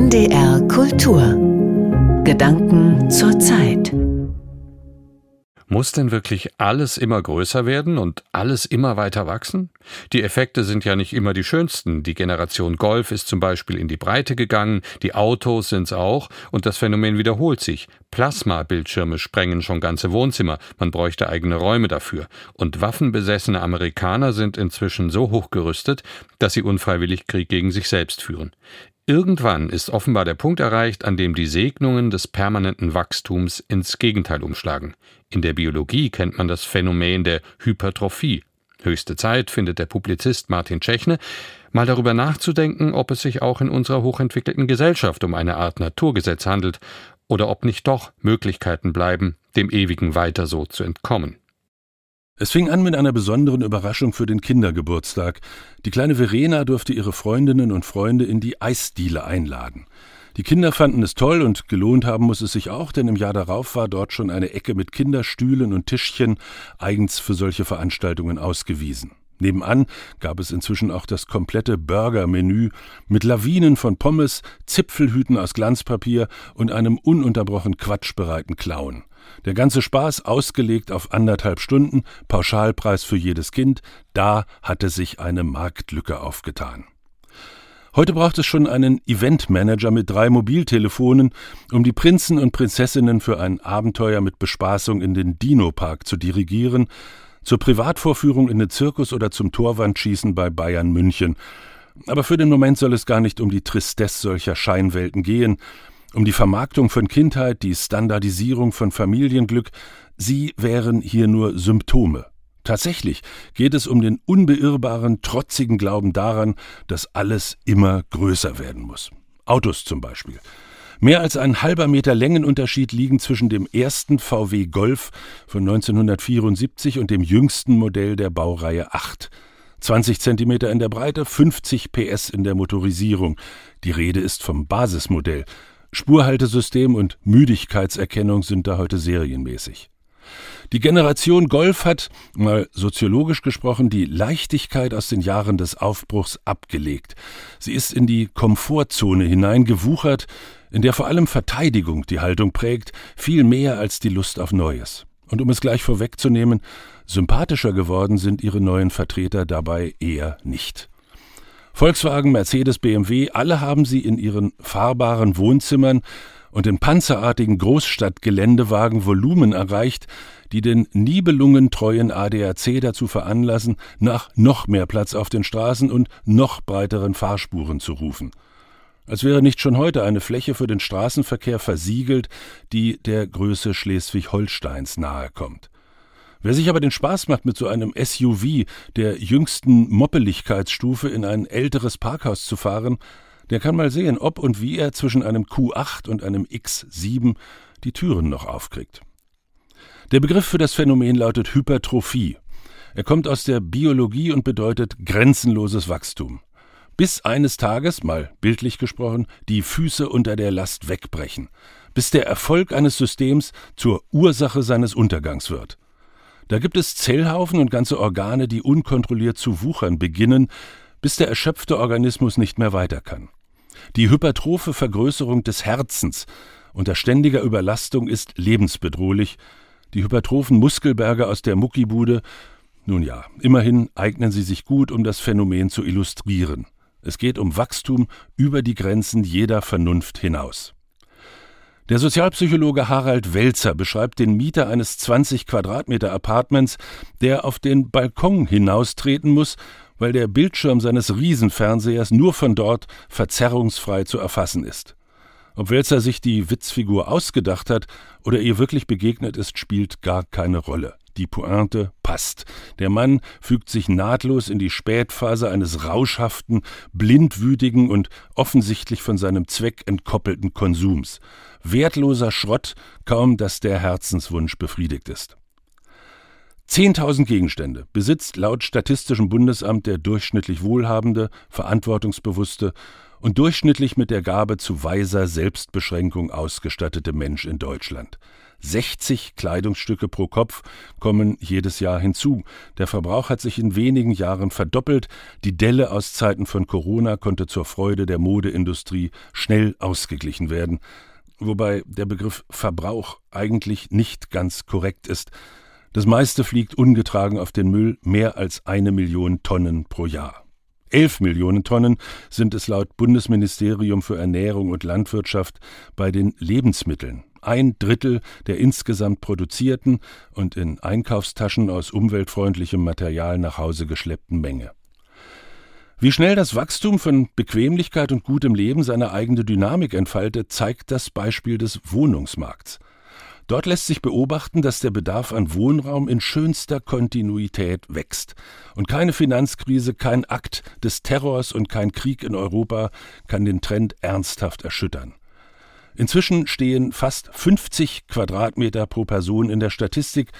NDR Kultur Gedanken zur Zeit muss denn wirklich alles immer größer werden und alles immer weiter wachsen? Die Effekte sind ja nicht immer die schönsten. Die Generation Golf ist zum Beispiel in die Breite gegangen, die Autos sind's auch, und das Phänomen wiederholt sich. Plasma-Bildschirme sprengen schon ganze Wohnzimmer, man bräuchte eigene Räume dafür. Und waffenbesessene Amerikaner sind inzwischen so hochgerüstet, dass sie unfreiwillig Krieg gegen sich selbst führen. Irgendwann ist offenbar der Punkt erreicht, an dem die Segnungen des permanenten Wachstums ins Gegenteil umschlagen. In der Biologie kennt man das Phänomen der Hypertrophie. Höchste Zeit, findet der Publizist Martin Tschechne, mal darüber nachzudenken, ob es sich auch in unserer hochentwickelten Gesellschaft um eine Art Naturgesetz handelt oder ob nicht doch Möglichkeiten bleiben, dem ewigen Weiter so zu entkommen. Es fing an mit einer besonderen Überraschung für den Kindergeburtstag. Die kleine Verena durfte ihre Freundinnen und Freunde in die Eisdiele einladen. Die Kinder fanden es toll und gelohnt haben muss es sich auch, denn im Jahr darauf war dort schon eine Ecke mit Kinderstühlen und Tischchen eigens für solche Veranstaltungen ausgewiesen. Nebenan gab es inzwischen auch das komplette Burger-Menü mit Lawinen von Pommes, Zipfelhüten aus Glanzpapier und einem ununterbrochen quatschbereiten Clown. Der ganze Spaß ausgelegt auf anderthalb Stunden, Pauschalpreis für jedes Kind, da hatte sich eine Marktlücke aufgetan. Heute braucht es schon einen Eventmanager mit drei Mobiltelefonen, um die Prinzen und Prinzessinnen für ein Abenteuer mit Bespaßung in den Dino-Park zu dirigieren, zur Privatvorführung in den Zirkus oder zum Torwandschießen bei Bayern München. Aber für den Moment soll es gar nicht um die Tristesse solcher Scheinwelten gehen, um die Vermarktung von Kindheit, die Standardisierung von Familienglück, sie wären hier nur Symptome. Tatsächlich geht es um den unbeirrbaren, trotzigen Glauben daran, dass alles immer größer werden muss. Autos zum Beispiel. Mehr als ein halber Meter Längenunterschied liegen zwischen dem ersten VW Golf von 1974 und dem jüngsten Modell der Baureihe 8. 20 Zentimeter in der Breite, 50 PS in der Motorisierung. Die Rede ist vom Basismodell. Spurhaltesystem und Müdigkeitserkennung sind da heute serienmäßig. Die Generation Golf hat, mal soziologisch gesprochen, die Leichtigkeit aus den Jahren des Aufbruchs abgelegt. Sie ist in die Komfortzone hineingewuchert, in der vor allem Verteidigung die Haltung prägt, viel mehr als die Lust auf Neues. Und um es gleich vorwegzunehmen, sympathischer geworden sind ihre neuen Vertreter dabei eher nicht. Volkswagen, Mercedes, BMW, alle haben sie in ihren fahrbaren Wohnzimmern und in panzerartigen Großstadtgeländewagen Volumen erreicht, die den nibelungentreuen ADAC dazu veranlassen, nach noch mehr Platz auf den Straßen und noch breiteren Fahrspuren zu rufen. Als wäre nicht schon heute eine Fläche für den Straßenverkehr versiegelt, die der Größe Schleswig-Holsteins nahe kommt. Wer sich aber den Spaß macht, mit so einem SUV der jüngsten Moppeligkeitsstufe in ein älteres Parkhaus zu fahren, der kann mal sehen, ob und wie er zwischen einem Q8 und einem X7 die Türen noch aufkriegt. Der Begriff für das Phänomen lautet Hypertrophie. Er kommt aus der Biologie und bedeutet grenzenloses Wachstum. Bis eines Tages, mal bildlich gesprochen, die Füße unter der Last wegbrechen, bis der Erfolg eines Systems zur Ursache seines Untergangs wird. Da gibt es Zellhaufen und ganze Organe, die unkontrolliert zu wuchern beginnen, bis der erschöpfte Organismus nicht mehr weiter kann. Die hypertrophe Vergrößerung des Herzens unter ständiger Überlastung ist lebensbedrohlich. Die hypertrophen Muskelberge aus der Muckibude, nun ja, immerhin eignen sie sich gut, um das Phänomen zu illustrieren. Es geht um Wachstum über die Grenzen jeder Vernunft hinaus. Der Sozialpsychologe Harald Welzer beschreibt den Mieter eines 20 Quadratmeter Apartments, der auf den Balkon hinaustreten muss, weil der Bildschirm seines Riesenfernsehers nur von dort verzerrungsfrei zu erfassen ist. Ob Welzer sich die Witzfigur ausgedacht hat oder ihr wirklich begegnet ist, spielt gar keine Rolle. Die Pointe passt. Der Mann fügt sich nahtlos in die Spätphase eines rauschhaften, blindwütigen und offensichtlich von seinem Zweck entkoppelten Konsums wertloser Schrott, kaum dass der Herzenswunsch befriedigt ist. Zehntausend Gegenstände besitzt laut Statistischem Bundesamt der durchschnittlich wohlhabende, verantwortungsbewusste und durchschnittlich mit der Gabe zu weiser Selbstbeschränkung ausgestattete Mensch in Deutschland. 60 Kleidungsstücke pro Kopf kommen jedes Jahr hinzu. Der Verbrauch hat sich in wenigen Jahren verdoppelt. Die Delle aus Zeiten von Corona konnte zur Freude der Modeindustrie schnell ausgeglichen werden. Wobei der Begriff Verbrauch eigentlich nicht ganz korrekt ist. Das meiste fliegt ungetragen auf den Müll, mehr als eine Million Tonnen pro Jahr. Elf Millionen Tonnen sind es laut Bundesministerium für Ernährung und Landwirtschaft bei den Lebensmitteln. Ein Drittel der insgesamt produzierten und in Einkaufstaschen aus umweltfreundlichem Material nach Hause geschleppten Menge. Wie schnell das Wachstum von Bequemlichkeit und gutem Leben seine eigene Dynamik entfaltet, zeigt das Beispiel des Wohnungsmarkts. Dort lässt sich beobachten, dass der Bedarf an Wohnraum in schönster Kontinuität wächst. Und keine Finanzkrise, kein Akt des Terrors und kein Krieg in Europa kann den Trend ernsthaft erschüttern. Inzwischen stehen fast 50 Quadratmeter pro Person in der Statistik,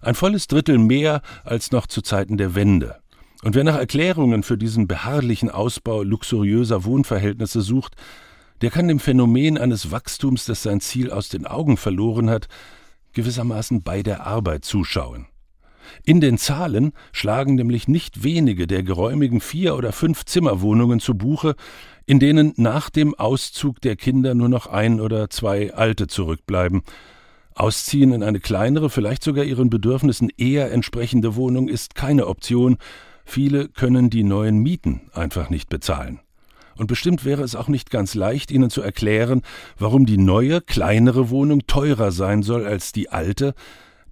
ein volles Drittel mehr als noch zu Zeiten der Wende. Und wer nach Erklärungen für diesen beharrlichen Ausbau luxuriöser Wohnverhältnisse sucht, der kann dem Phänomen eines Wachstums, das sein Ziel aus den Augen verloren hat, gewissermaßen bei der Arbeit zuschauen. In den Zahlen schlagen nämlich nicht wenige der geräumigen vier oder fünf Zimmerwohnungen zu Buche, in denen nach dem Auszug der Kinder nur noch ein oder zwei Alte zurückbleiben. Ausziehen in eine kleinere, vielleicht sogar ihren Bedürfnissen eher entsprechende Wohnung ist keine Option. Viele können die neuen Mieten einfach nicht bezahlen. Und bestimmt wäre es auch nicht ganz leicht, Ihnen zu erklären, warum die neue, kleinere Wohnung teurer sein soll als die alte,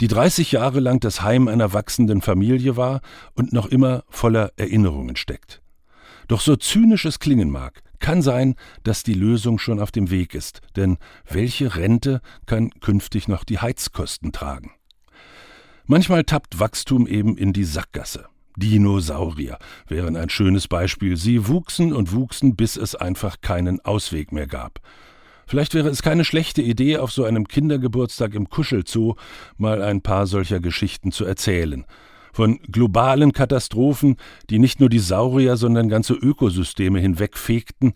die 30 Jahre lang das Heim einer wachsenden Familie war und noch immer voller Erinnerungen steckt. Doch so zynisch es klingen mag, kann sein, dass die Lösung schon auf dem Weg ist, denn welche Rente kann künftig noch die Heizkosten tragen? Manchmal tappt Wachstum eben in die Sackgasse. Dinosaurier wären ein schönes Beispiel. Sie wuchsen und wuchsen, bis es einfach keinen Ausweg mehr gab. Vielleicht wäre es keine schlechte Idee, auf so einem Kindergeburtstag im Kuschelzoo mal ein paar solcher Geschichten zu erzählen. Von globalen Katastrophen, die nicht nur die Saurier, sondern ganze Ökosysteme hinwegfegten,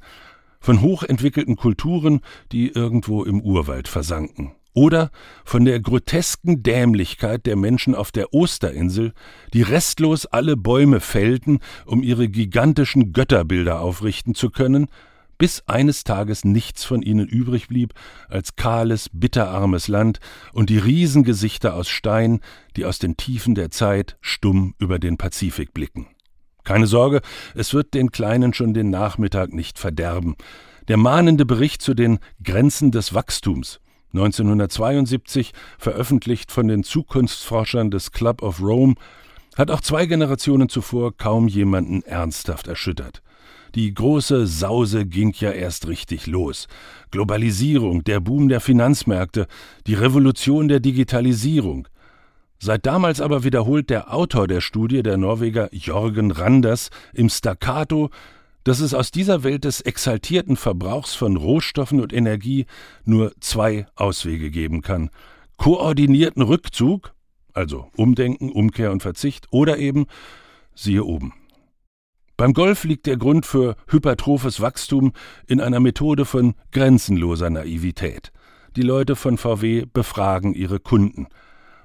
von hochentwickelten Kulturen, die irgendwo im Urwald versanken. Oder von der grotesken Dämlichkeit der Menschen auf der Osterinsel, die restlos alle Bäume fällten, um ihre gigantischen Götterbilder aufrichten zu können, bis eines Tages nichts von ihnen übrig blieb als kahles, bitterarmes Land und die Riesengesichter aus Stein, die aus den Tiefen der Zeit stumm über den Pazifik blicken. Keine Sorge, es wird den Kleinen schon den Nachmittag nicht verderben. Der mahnende Bericht zu den Grenzen des Wachstums, 1972 veröffentlicht von den Zukunftsforschern des Club of Rome, hat auch zwei Generationen zuvor kaum jemanden ernsthaft erschüttert. Die große Sause ging ja erst richtig los. Globalisierung, der Boom der Finanzmärkte, die Revolution der Digitalisierung. Seit damals aber wiederholt der Autor der Studie, der Norweger Jorgen Randers, im Staccato, dass es aus dieser Welt des exaltierten Verbrauchs von Rohstoffen und Energie nur zwei Auswege geben kann. Koordinierten Rückzug, also Umdenken, Umkehr und Verzicht, oder eben siehe oben. Beim Golf liegt der Grund für hypertrophes Wachstum in einer Methode von grenzenloser Naivität. Die Leute von VW befragen ihre Kunden.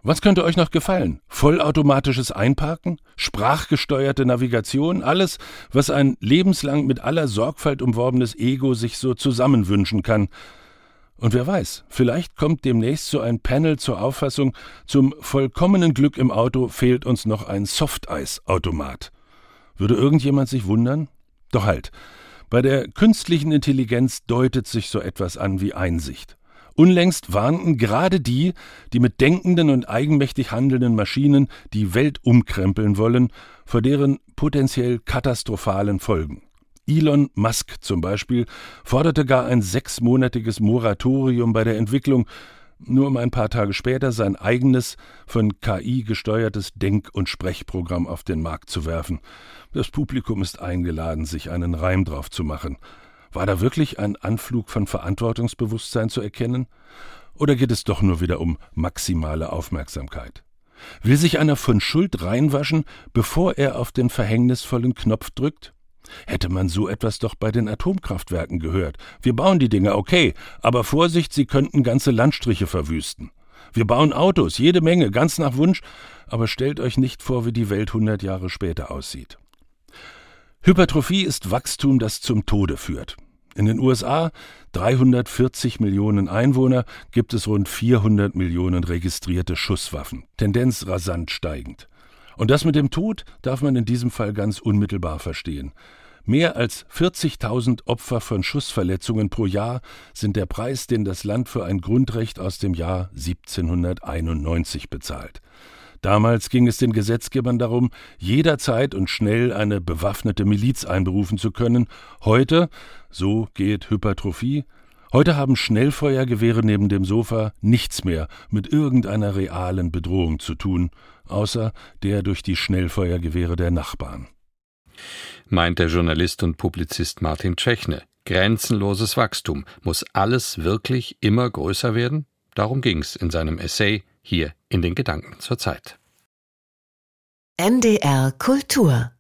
Was könnte euch noch gefallen? Vollautomatisches Einparken? Sprachgesteuerte Navigation? Alles, was ein lebenslang mit aller Sorgfalt umworbenes Ego sich so zusammenwünschen kann. Und wer weiß, vielleicht kommt demnächst so ein Panel zur Auffassung, zum vollkommenen Glück im Auto fehlt uns noch ein Softeis-Automat. Würde irgendjemand sich wundern? Doch halt. Bei der künstlichen Intelligenz deutet sich so etwas an wie Einsicht. Unlängst warnten gerade die, die mit denkenden und eigenmächtig handelnden Maschinen die Welt umkrempeln wollen, vor deren potenziell katastrophalen Folgen. Elon Musk zum Beispiel forderte gar ein sechsmonatiges Moratorium bei der Entwicklung, nur um ein paar Tage später sein eigenes, von KI gesteuertes Denk- und Sprechprogramm auf den Markt zu werfen. Das Publikum ist eingeladen, sich einen Reim drauf zu machen. War da wirklich ein Anflug von Verantwortungsbewusstsein zu erkennen? Oder geht es doch nur wieder um maximale Aufmerksamkeit? Will sich einer von Schuld reinwaschen, bevor er auf den verhängnisvollen Knopf drückt? Hätte man so etwas doch bei den Atomkraftwerken gehört. Wir bauen die Dinger okay, aber Vorsicht, sie könnten ganze Landstriche verwüsten. Wir bauen Autos, jede Menge, ganz nach Wunsch, aber stellt euch nicht vor, wie die Welt 100 Jahre später aussieht. Hypertrophie ist Wachstum, das zum Tode führt. In den USA, 340 Millionen Einwohner, gibt es rund 400 Millionen registrierte Schusswaffen, Tendenz rasant steigend. Und das mit dem Tod darf man in diesem Fall ganz unmittelbar verstehen. Mehr als 40.000 Opfer von Schussverletzungen pro Jahr sind der Preis, den das Land für ein Grundrecht aus dem Jahr 1791 bezahlt. Damals ging es den Gesetzgebern darum, jederzeit und schnell eine bewaffnete Miliz einberufen zu können. Heute, so geht Hypertrophie, heute haben Schnellfeuergewehre neben dem Sofa nichts mehr mit irgendeiner realen Bedrohung zu tun, außer der durch die Schnellfeuergewehre der Nachbarn. Meint der Journalist und Publizist Martin Tschechne. Grenzenloses Wachstum. Muss alles wirklich immer größer werden? Darum ging's in seinem Essay hier in den Gedanken zur Zeit. NDR Kultur